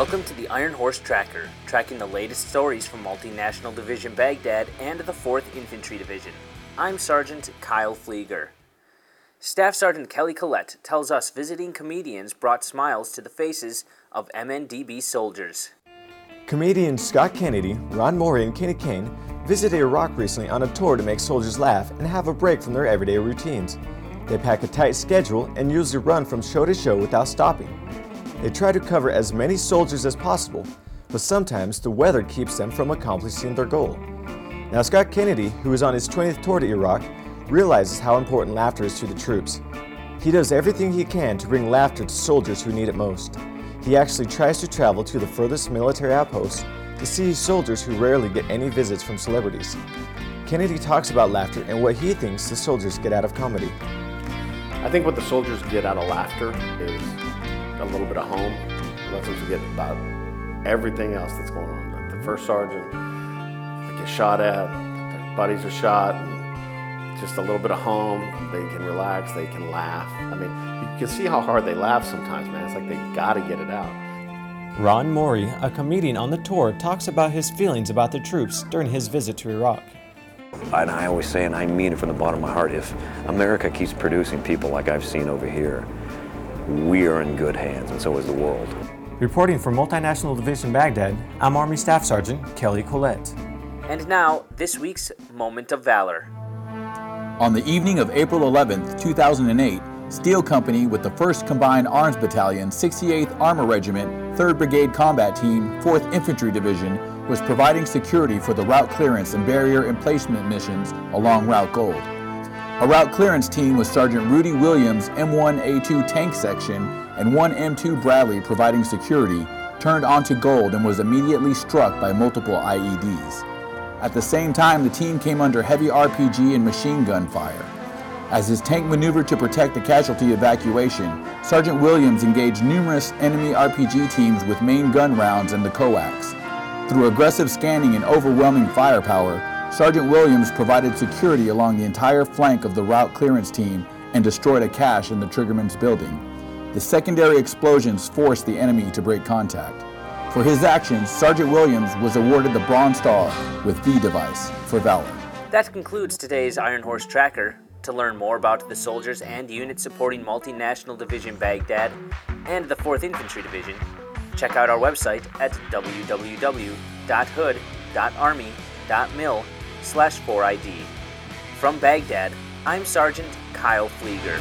Welcome to the Iron Horse Tracker, tracking the latest stories from Multinational Division Baghdad and the 4th Infantry Division. I'm Sergeant Kyle Pflieger. Staff Sergeant Kelly Collett tells us visiting comedians brought smiles to the faces of MNDB soldiers. Comedians Scott Kennedy, Ron Morey, and Kenny Kane visited Iraq recently on a tour to make soldiers laugh and have a break from their everyday routines. They pack a tight schedule and usually run from show to show without stopping. They try to cover as many soldiers as possible, but sometimes the weather keeps them from accomplishing their goal. Now, Scott Kennedy, who is on his 20th tour to Iraq, realizes how important laughter is to the troops. He does everything he can to bring laughter to soldiers who need it most. He actually tries to travel to the furthest military outposts to see soldiers who rarely get any visits from celebrities. Kennedy talks about laughter and what he thinks the soldiers get out of comedy. I think what the soldiers get out of laughter is a little bit of home. Lets them forget about everything else that's going on. Like the first sergeant, they get shot at, their buddies are shot, and just a little bit of home. They can relax, they can laugh. I mean, you can see how hard they laugh sometimes, man. It's like they gotta get it out. Ron Morey, a comedian on the tour, talks about his feelings about the troops during his visit to Iraq. And I always say, and I mean it from the bottom of my heart, if America keeps producing people like I've seen over here, we are in good hands, and so is the world. Reporting for Multinational Division Baghdad, I'm Army Staff Sergeant Kelly Collett. And now, this week's Moment of Valor. On the evening of April 11, 2008, Steel Company with the 1st Combined Arms Battalion, 68th Armor Regiment, 3rd Brigade Combat Team, 4th Infantry Division was providing security for the route clearance and barrier emplacement missions along Route Gold. A route clearance team with Sergeant Ruddie Williams' M1A2 tank section and 1M2 Bradley providing security turned onto Gold and was immediately struck by multiple IEDs. At the same time, the team came under heavy RPG and machine gun fire. As his tank maneuvered to protect the casualty evacuation, Sergeant Williams engaged numerous enemy RPG teams with main gun rounds and the coax. Through aggressive scanning and overwhelming firepower, Sergeant Williams provided security along the entire flank of the route clearance team and destroyed a cache in the Triggerman's building. The secondary explosions forced the enemy to break contact. For his actions, Sergeant Williams was awarded the Bronze Star with V device for valor. That concludes today's Iron Horse Tracker. To learn more about the soldiers and units supporting Multinational Division Baghdad and the 4th Infantry Division, check out our website at www.hood.army.mil slash 4ID. From Baghdad, I'm Sergeant Kyle Pflieger.